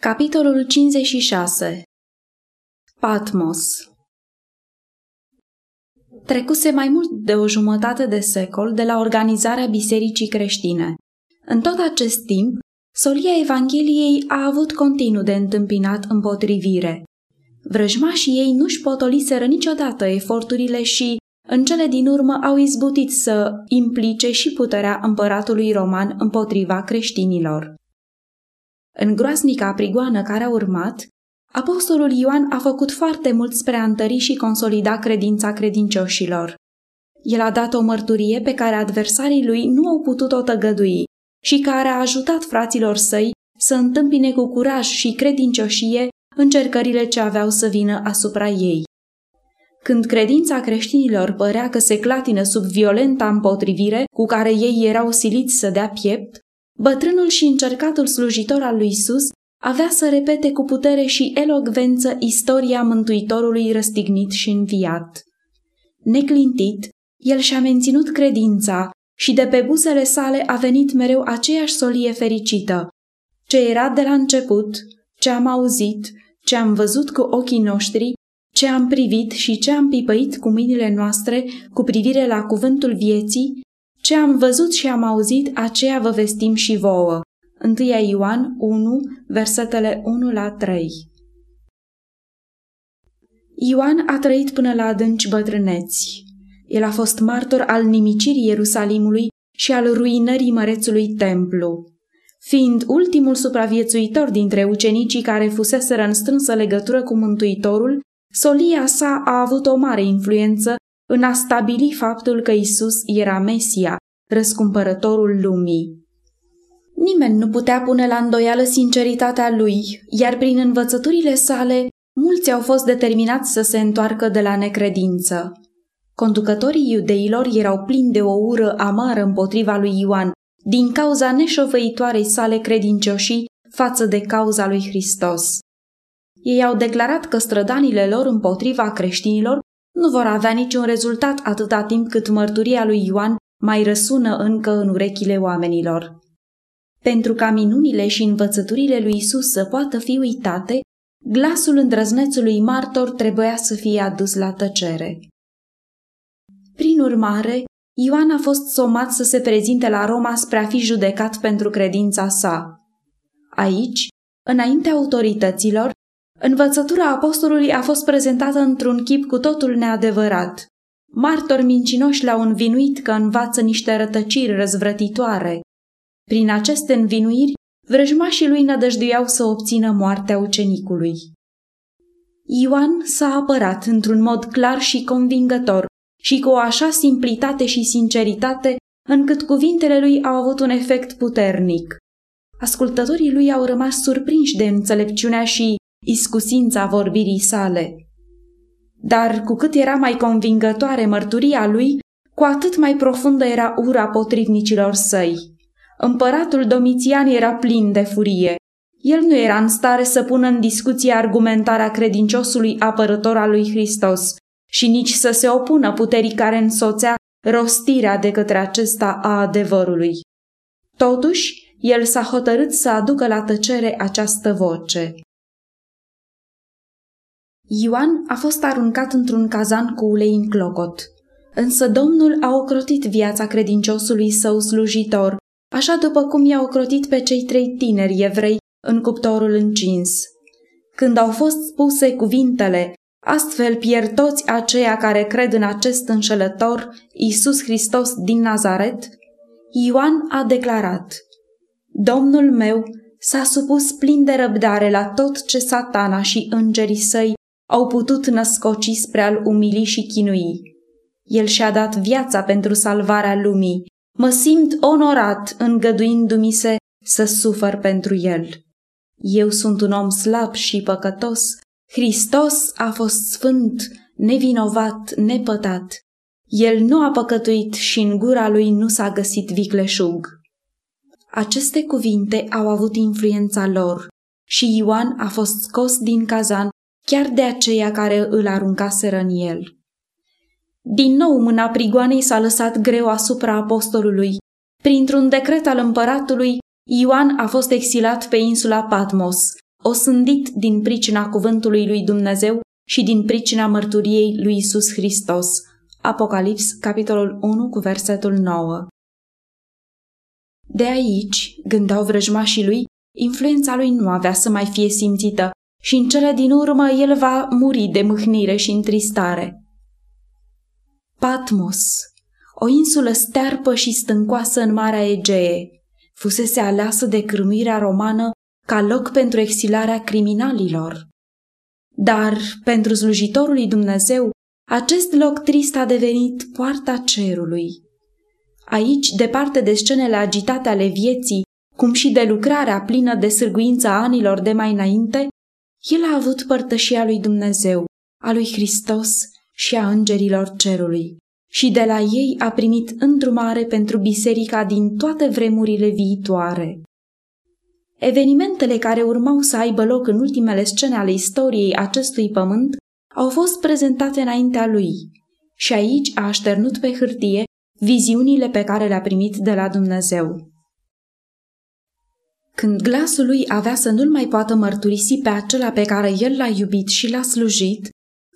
Capitolul 56 Patmos Trecuse mai mult de o jumătate de secol de la organizarea bisericii creștine. În tot acest timp, solia Evangheliei a avut continuu de întâmpinat împotrivire. Vrăjmașii ei nu-și potoliseră niciodată eforturile și, în cele din urmă, au izbutit să implice și puterea împăratului roman împotriva creștinilor. În groaznica prigoană care a urmat, apostolul Ioan a făcut foarte mult spre a întări și consolida credința credincioșilor. El a dat o mărturie pe care adversarii lui nu au putut-o tăgădui și care a ajutat fraților săi să întâmpine cu curaj și credincioșie încercările ce aveau să vină asupra ei. Când credința creștinilor părea că se clatină sub violenta împotrivire cu care ei erau siliți să dea piept, Bătrânul și încercatul slujitor al lui Isus avea să repete cu putere și elogvență istoria Mântuitorului răstignit și înviat. Neclintit, el și-a menținut credința și de pe buzele sale a venit mereu aceeași solie fericită. Ce era de la început, ce am auzit, ce am văzut cu ochii noștri, ce am privit și ce am pipăit cu mâinile noastre cu privire la cuvântul vieții, ce am văzut și am auzit, aceea vă vestim și vouă. 1 Ioan 1, versetele 1 la 3 Ioan a trăit până la adânci bătrâneți. El a fost martor al nimicirii Ierusalimului și al ruinării mărețului templu. Fiind ultimul supraviețuitor dintre ucenicii care fuseseră în strânsă legătură cu Mântuitorul, solia sa a avut o mare influență în a stabili faptul că Isus era Mesia, răscumpărătorul lumii. Nimeni nu putea pune la îndoială sinceritatea lui, iar prin învățăturile sale, mulți au fost determinați să se întoarcă de la necredință. Conducătorii iudeilor erau plini de o ură amară împotriva lui Ioan, din cauza neșovăitoarei sale credincioșii față de cauza lui Hristos. Ei au declarat că strădanile lor împotriva creștinilor nu vor avea niciun rezultat atâta timp cât mărturia lui Ioan mai răsună încă în urechile oamenilor. Pentru ca minunile și învățăturile lui Isus să poată fi uitate, glasul îndrăznețului martor trebuia să fie adus la tăcere. Prin urmare, Ioan a fost somat să se prezinte la Roma spre a fi judecat pentru credința sa. Aici, înaintea autorităților, învățătura apostolului a fost prezentată într-un chip cu totul neadevărat. Martori mincinoși l-au învinuit că învață niște rătăciri răzvrătitoare. Prin aceste învinuiri, vrăjmașii lui nădăjduiau să obțină moartea ucenicului. Ioan s-a apărat într-un mod clar și convingător și cu o așa simplitate și sinceritate încât cuvintele lui au avut un efect puternic. Ascultătorii lui au rămas surprinși de înțelepciunea și iscusința vorbirii sale. Dar cu cât era mai convingătoare mărturia lui, cu atât mai profundă era ura potrivnicilor săi. Împăratul Domitian era plin de furie. El nu era în stare să pună în discuție argumentarea credinciosului apărător al lui Hristos și nici să se opună puterii care însoțea rostirea de către acesta a adevărului. Totuși, el s-a hotărât să aducă la tăcere această voce. Ioan a fost aruncat într-un cazan cu ulei în clocot. Însă Domnul a ocrotit viața credinciosului său slujitor, așa după cum i-a ocrotit pe cei trei tineri evrei în cuptorul încins. Când au fost spuse cuvintele, astfel pierd toți aceia care cred în acest înșelător, Iisus Hristos din Nazaret, Ioan a declarat, Domnul meu s-a supus plin de răbdare la tot ce satana și îngerii săi au putut născoci spre al umili și chinui. El și-a dat viața pentru salvarea lumii. Mă simt onorat îngăduindu-mi se să sufăr pentru el. Eu sunt un om slab și păcătos. Hristos a fost sfânt, nevinovat, nepătat. El nu a păcătuit și în gura lui nu s-a găsit vicleșug. Aceste cuvinte au avut influența lor și Ioan a fost scos din cazan chiar de aceia care îl aruncaseră în el. Din nou mâna prigoanei s-a lăsat greu asupra apostolului. Printr-un decret al împăratului, Ioan a fost exilat pe insula Patmos, osândit din pricina cuvântului lui Dumnezeu și din pricina mărturiei lui Isus Hristos. Apocalips, capitolul 1, cu versetul 9. De aici, gândeau vrăjmașii lui, influența lui nu avea să mai fie simțită și în cele din urmă el va muri de mâhnire și întristare. Patmos, o insulă stearpă și stâncoasă în Marea Egee, fusese aleasă de cârmuirea romană ca loc pentru exilarea criminalilor. Dar, pentru slujitorul lui Dumnezeu, acest loc trist a devenit poarta cerului. Aici, departe de scenele agitate ale vieții, cum și de lucrarea plină de sârguință a anilor de mai înainte, el a avut părtășia lui Dumnezeu, a lui Hristos și a îngerilor cerului și de la ei a primit îndrumare pentru biserica din toate vremurile viitoare. Evenimentele care urmau să aibă loc în ultimele scene ale istoriei acestui pământ au fost prezentate înaintea lui și aici a așternut pe hârtie viziunile pe care le-a primit de la Dumnezeu. Când glasul lui avea să nu-l mai poată mărturisi pe acela pe care el l-a iubit și l-a slujit,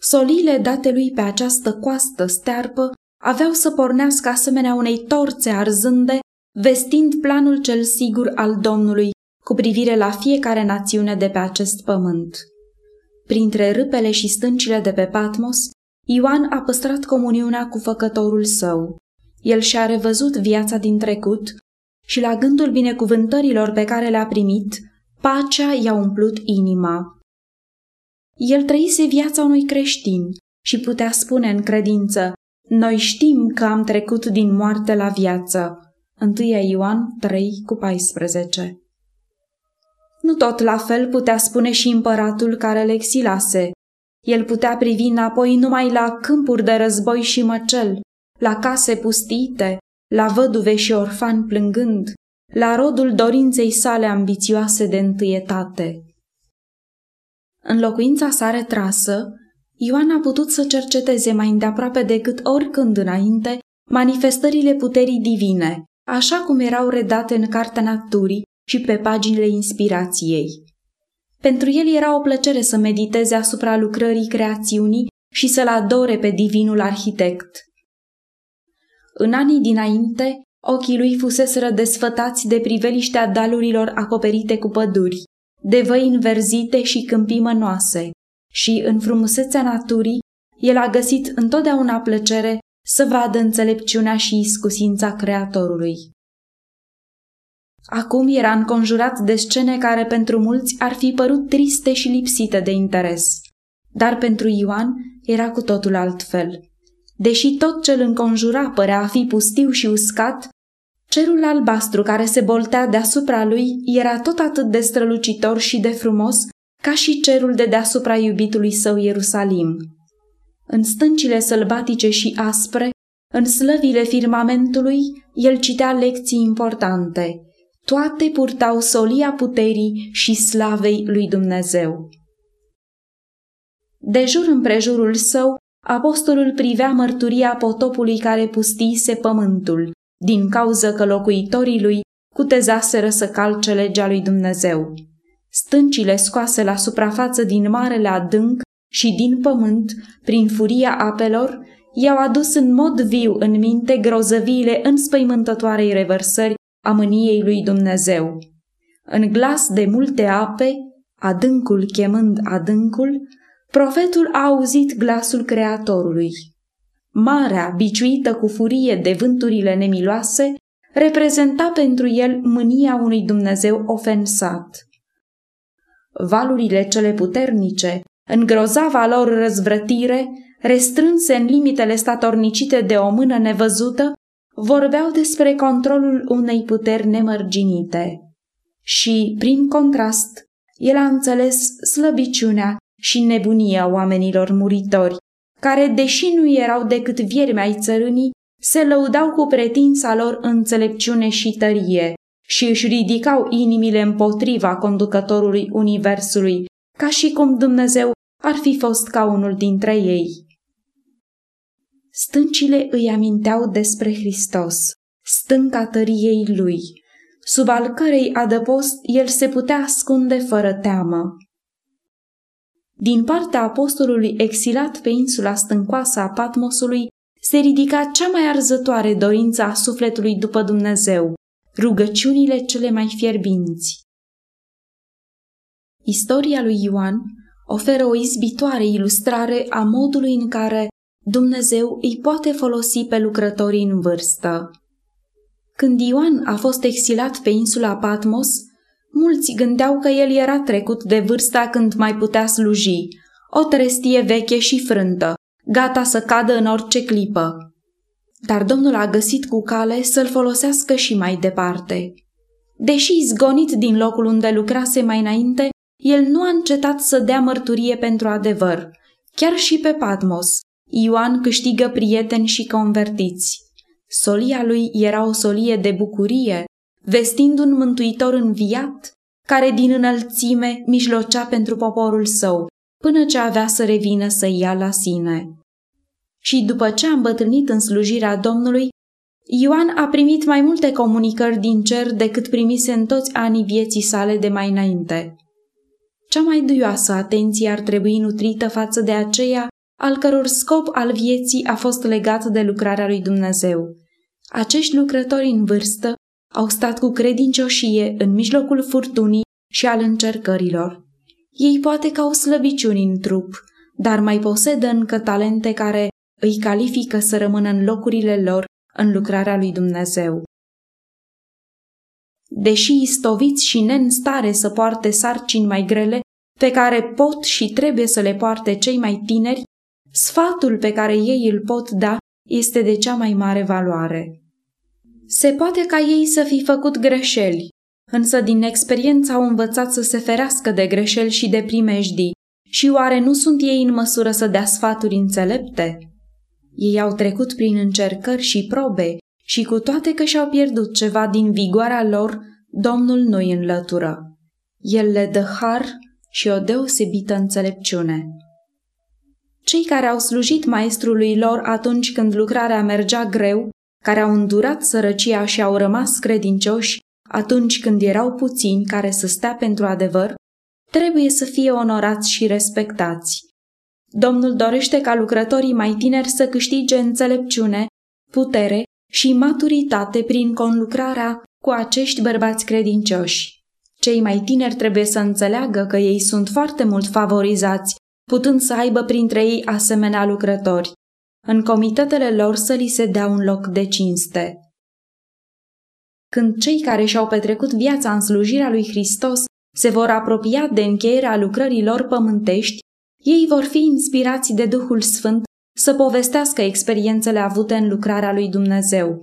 solile date lui pe această coastă stearpă aveau să pornească asemenea unei torțe arzânde, vestind planul cel sigur al Domnului cu privire la fiecare națiune de pe acest pământ. Printre râpele și stâncile de pe Patmos, Ioan a păstrat comuniunea cu făcătorul său. El și-a revăzut viața din trecut și la gândul binecuvântărilor pe care le-a primit, pacea i-a umplut inima. El trăise viața unui creștin și putea spune în credință, noi știm că am trecut din moarte la viață. 1 Ioan 3 cu 14 Nu tot la fel putea spune și împăratul care le exilase. El putea privi înapoi numai la câmpuri de război și măcel, la case pustite, la văduve și orfani plângând, la rodul dorinței sale ambițioase de întâietate. În locuința sa retrasă, Ioan a putut să cerceteze mai îndeaproape decât oricând înainte manifestările puterii divine, așa cum erau redate în Cartea Naturii și pe paginile inspirației. Pentru el era o plăcere să mediteze asupra lucrării creațiunii și să-l adore pe divinul arhitect. În anii dinainte, ochii lui fuseseră desfătați de priveliștea dalurilor acoperite cu păduri, de văi înverzite și câmpii mănoase, și în frumusețea naturii, el a găsit întotdeauna plăcere să vadă înțelepciunea și iscusința Creatorului. Acum era înconjurat de scene care pentru mulți ar fi părut triste și lipsite de interes, dar pentru Ioan era cu totul altfel. Deși tot ce îl înconjura părea a fi pustiu și uscat, cerul albastru care se boltea deasupra lui era tot atât de strălucitor și de frumos ca și cerul de deasupra iubitului său Ierusalim. În stâncile sălbatice și aspre, în slăvile firmamentului, el citea lecții importante. Toate purtau solia puterii și slavei lui Dumnezeu. De jur împrejurul său, apostolul privea mărturia potopului care pustise pământul, din cauză că locuitorii lui cutezaseră să calce legea lui Dumnezeu. Stâncile scoase la suprafață din marele adânc și din pământ, prin furia apelor, i-au adus în mod viu în minte grozăviile înspăimântătoarei revărsări a mâniei lui Dumnezeu. În glas de multe ape, adâncul chemând adâncul, profetul a auzit glasul Creatorului. Marea, biciuită cu furie de vânturile nemiloase, reprezenta pentru el mânia unui Dumnezeu ofensat valurile cele puternice, în grozava lor răzvrătire, restrânse în limitele statornicite de o mână nevăzută, vorbeau despre controlul unei puteri nemărginite. Și, prin contrast, el a înțeles slăbiciunea și nebunia oamenilor muritori, care, deși nu erau decât viermi ai țărânii, se lăudau cu pretința lor înțelepciune și tărie, și își ridicau inimile împotriva conducătorului Universului, ca și cum Dumnezeu ar fi fost ca unul dintre ei. Stâncile îi aminteau despre Hristos, stânca tăriei lui, sub al cărei adăpost el se putea ascunde fără teamă. Din partea apostolului exilat pe insula stâncoasă a Patmosului se ridica cea mai arzătoare dorință a sufletului după Dumnezeu, rugăciunile cele mai fierbinți. Istoria lui Ioan oferă o izbitoare ilustrare a modului în care Dumnezeu îi poate folosi pe lucrătorii în vârstă. Când Ioan a fost exilat pe insula Patmos, mulți gândeau că el era trecut de vârsta când mai putea sluji, o trestie veche și frântă, gata să cadă în orice clipă. Dar Domnul a găsit cu cale să-l folosească și mai departe. Deși zgonit din locul unde lucrase mai înainte, el nu a încetat să dea mărturie pentru adevăr. Chiar și pe Patmos, Ioan câștigă prieteni și convertiți. Solia lui era o solie de bucurie, vestind un mântuitor înviat, care din înălțime mijlocea pentru poporul său, până ce avea să revină să ia la sine. Și după ce a îmbătrânit în slujirea Domnului, Ioan a primit mai multe comunicări din cer decât primise în toți anii vieții sale de mai înainte. Cea mai duioasă atenție ar trebui nutrită față de aceea al căror scop al vieții a fost legat de lucrarea lui Dumnezeu. Acești lucrători în vârstă au stat cu credincioșie în mijlocul furtunii și al încercărilor. Ei poate că au slăbiciuni în trup, dar mai posedă încă talente care îi califică să rămână în locurile lor în lucrarea lui Dumnezeu. Deși istoviți și nen stare să poarte sarcini mai grele, pe care pot și trebuie să le poarte cei mai tineri, sfatul pe care ei îl pot da este de cea mai mare valoare. Se poate ca ei să fi făcut greșeli, însă din experiență au învățat să se ferească de greșeli și de primejdii, și oare nu sunt ei în măsură să dea sfaturi înțelepte? Ei au trecut prin încercări și probe și cu toate că și-au pierdut ceva din vigoarea lor, Domnul nu îi înlătură. El le dă har și o deosebită înțelepciune. Cei care au slujit maestrului lor atunci când lucrarea mergea greu, care au îndurat sărăcia și au rămas credincioși atunci când erau puțini care să stea pentru adevăr, trebuie să fie onorați și respectați. Domnul dorește ca lucrătorii mai tineri să câștige înțelepciune, putere și maturitate prin conlucrarea cu acești bărbați credincioși. Cei mai tineri trebuie să înțeleagă că ei sunt foarte mult favorizați, putând să aibă printre ei asemenea lucrători. În comitetele lor să li se dea un loc de cinste. Când cei care și-au petrecut viața în slujirea lui Hristos se vor apropia de încheierea lucrărilor pământești, ei vor fi inspirați de Duhul Sfânt să povestească experiențele avute în lucrarea lui Dumnezeu.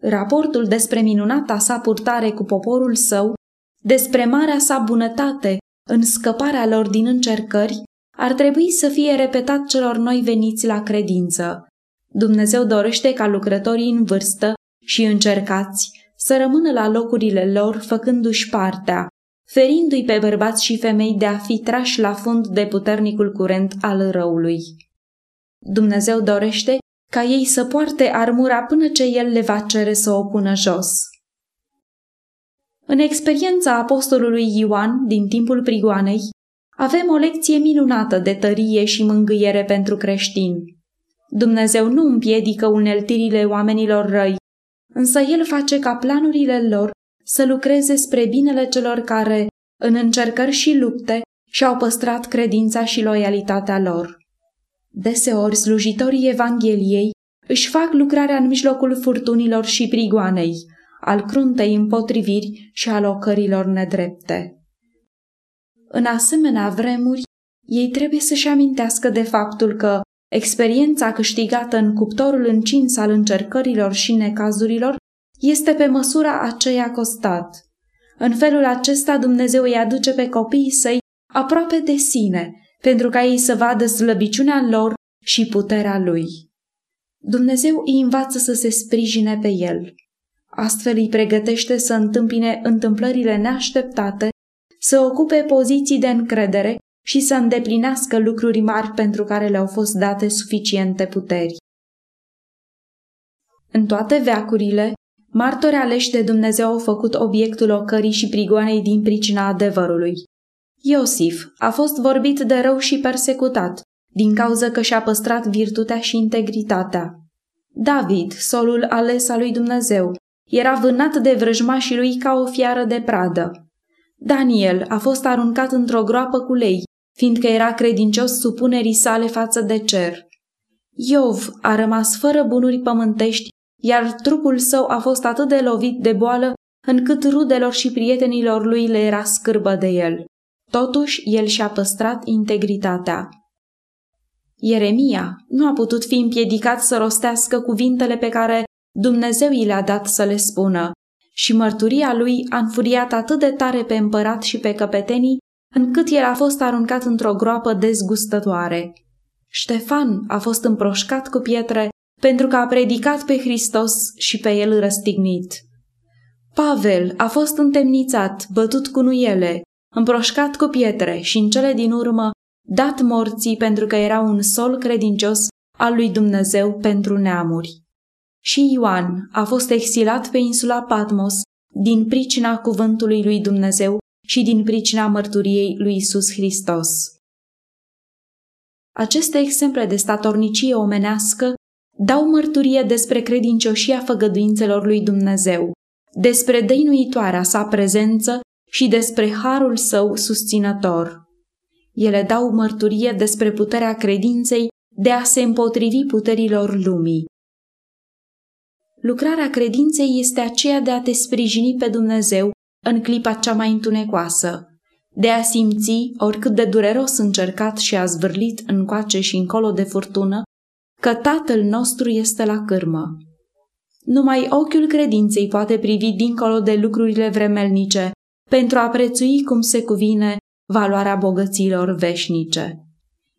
Raportul despre minunata sa purtare cu poporul său, despre marea sa bunătate în scăparea lor din încercări, ar trebui să fie repetat celor noi veniți la credință. Dumnezeu dorește ca lucrătorii în vârstă și încercați să rămână la locurile lor făcându-și partea, ferindu-i pe bărbați și femei de a fi trași la fund de puternicul curent al răului. Dumnezeu dorește ca ei să poarte armura până ce El le va cere să o pună jos. În experiența apostolului Ioan din timpul prigoanei, avem o lecție minunată de tărie și mângâiere pentru creștini. Dumnezeu nu împiedică uneltirile oamenilor răi, însă El face ca planurile lor să lucreze spre binele celor care, în încercări și lupte, și-au păstrat credința și loialitatea lor. Deseori slujitorii Evangheliei își fac lucrarea în mijlocul furtunilor și prigoanei, al cruntei împotriviri și al ocărilor nedrepte. În asemenea vremuri, ei trebuie să-și amintească de faptul că experiența câștigată în cuptorul încins al încercărilor și necazurilor este pe măsura aceea costat. În felul acesta Dumnezeu îi aduce pe copiii săi aproape de sine, pentru ca ei să vadă slăbiciunea lor și puterea lui. Dumnezeu îi învață să se sprijine pe el. Astfel îi pregătește să întâmpine întâmplările neașteptate, să ocupe poziții de încredere și să îndeplinească lucruri mari pentru care le-au fost date suficiente puteri. În toate veacurile, Martori aleși de Dumnezeu au făcut obiectul ocării și prigoanei din pricina adevărului. Iosif a fost vorbit de rău și persecutat, din cauza că și-a păstrat virtutea și integritatea. David, solul ales al lui Dumnezeu, era vânat de vrăjmașii lui ca o fiară de pradă. Daniel a fost aruncat într-o groapă cu lei, fiindcă era credincios supunerii sale față de cer. Iov a rămas fără bunuri pământești, iar trupul său a fost atât de lovit de boală, încât rudelor și prietenilor lui le era scârbă de el. Totuși, el și-a păstrat integritatea. Ieremia nu a putut fi împiedicat să rostească cuvintele pe care Dumnezeu i le-a dat să le spună și mărturia lui a înfuriat atât de tare pe împărat și pe căpetenii, încât el a fost aruncat într-o groapă dezgustătoare. Ștefan a fost împroșcat cu pietre pentru că a predicat pe Hristos și pe el răstignit. Pavel a fost întemnițat, bătut cu nuiele, împroșcat cu pietre și în cele din urmă dat morții pentru că era un sol credincios al lui Dumnezeu pentru neamuri. Și Ioan a fost exilat pe insula Patmos din pricina cuvântului lui Dumnezeu și din pricina mărturiei lui Isus Hristos. Aceste exemple de statornicie omenească dau mărturie despre credincioșia făgăduințelor lui Dumnezeu, despre dăinuitoarea sa prezență și despre harul său susținător. Ele dau mărturie despre puterea credinței de a se împotrivi puterilor lumii. Lucrarea credinței este aceea de a te sprijini pe Dumnezeu în clipa cea mai întunecoasă, de a simți, oricât de dureros încercat și a zvârlit încoace și încolo de furtună, că Tatăl nostru este la cârmă. Numai ochiul credinței poate privi dincolo de lucrurile vremelnice pentru a prețui cum se cuvine valoarea bogăților veșnice.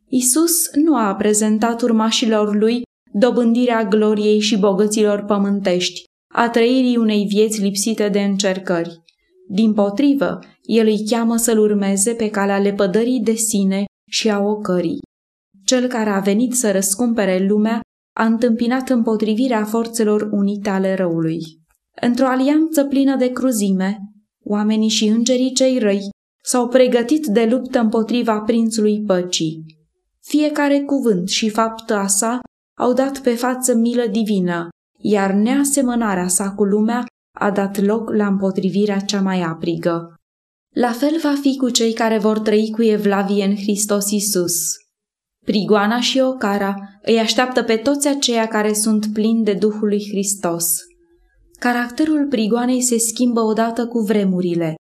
Isus nu a prezentat urmașilor lui dobândirea gloriei și bogăților pământești, a trăirii unei vieți lipsite de încercări. Din potrivă, el îi cheamă să-l urmeze pe calea lepădării de sine și a ocării. Cel care a venit să răscumpere lumea a întâmpinat împotrivirea forțelor unite ale răului. Într-o alianță plină de cruzime, oamenii și îngerii cei răi s-au pregătit de luptă împotriva prințului păcii. Fiecare cuvânt și faptă a sa au dat pe față milă divină, iar neasemănarea sa cu lumea a dat loc la împotrivirea cea mai aprigă. La fel va fi cu cei care vor trăi cu evlavie în Hristos Isus. Prigoana și ocara îi așteaptă pe toți aceia care sunt plini de Duhul lui Hristos. Caracterul prigoanei se schimbă odată cu vremurile,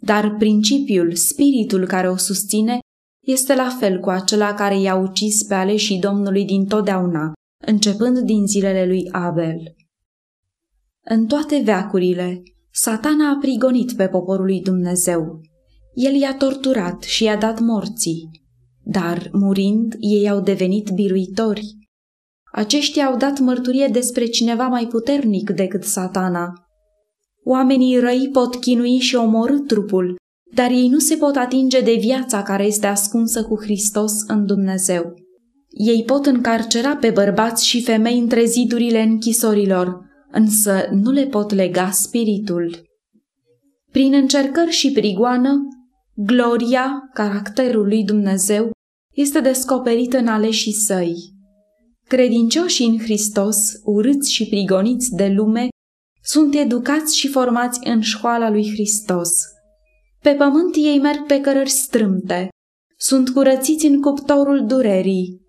dar principiul, spiritul care o susține, este la fel cu acela care i-a ucis pe aleșii Domnului din totdeauna, începând din zilele lui Abel. În toate veacurile, satana a prigonit pe poporul lui Dumnezeu. El i-a torturat și i-a dat morții, dar, murind, ei au devenit biruitori. Aceștia au dat mărturie despre cineva mai puternic decât satana. Oamenii răi pot chinui și omorâ trupul, dar ei nu se pot atinge de viața care este ascunsă cu Hristos în Dumnezeu. Ei pot încarcera pe bărbați și femei între zidurile închisorilor, însă nu le pot lega spiritul. Prin încercări și prigoană, gloria, caracterul lui Dumnezeu, este descoperită în aleșii săi. Credincioșii în Hristos, urâți și prigoniți de lume, sunt educați și formați în școala lui Hristos. Pe pământ ei merg pe cărări strâmte, sunt curățiți în cuptorul durerii.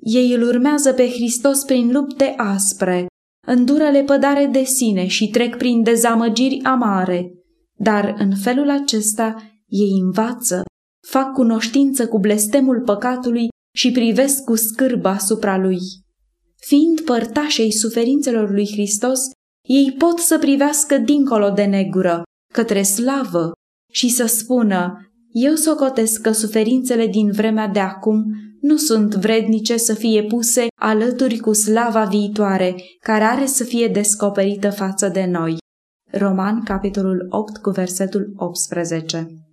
Ei îl urmează pe Hristos prin lupte aspre, îndură lepădare de sine și trec prin dezamăgiri amare, dar în felul acesta ei învață, fac cunoștință cu blestemul păcatului și privesc cu scârbă asupra lui. Fiind părtașei suferințelor lui Hristos, ei pot să privească dincolo de negură, către slavă și să spună, eu socotesc că suferințele din vremea de acum nu sunt vrednice să fie puse alături cu slava viitoare, care are să fie descoperită față de noi. Roman, capitolul 8, cu versetul 18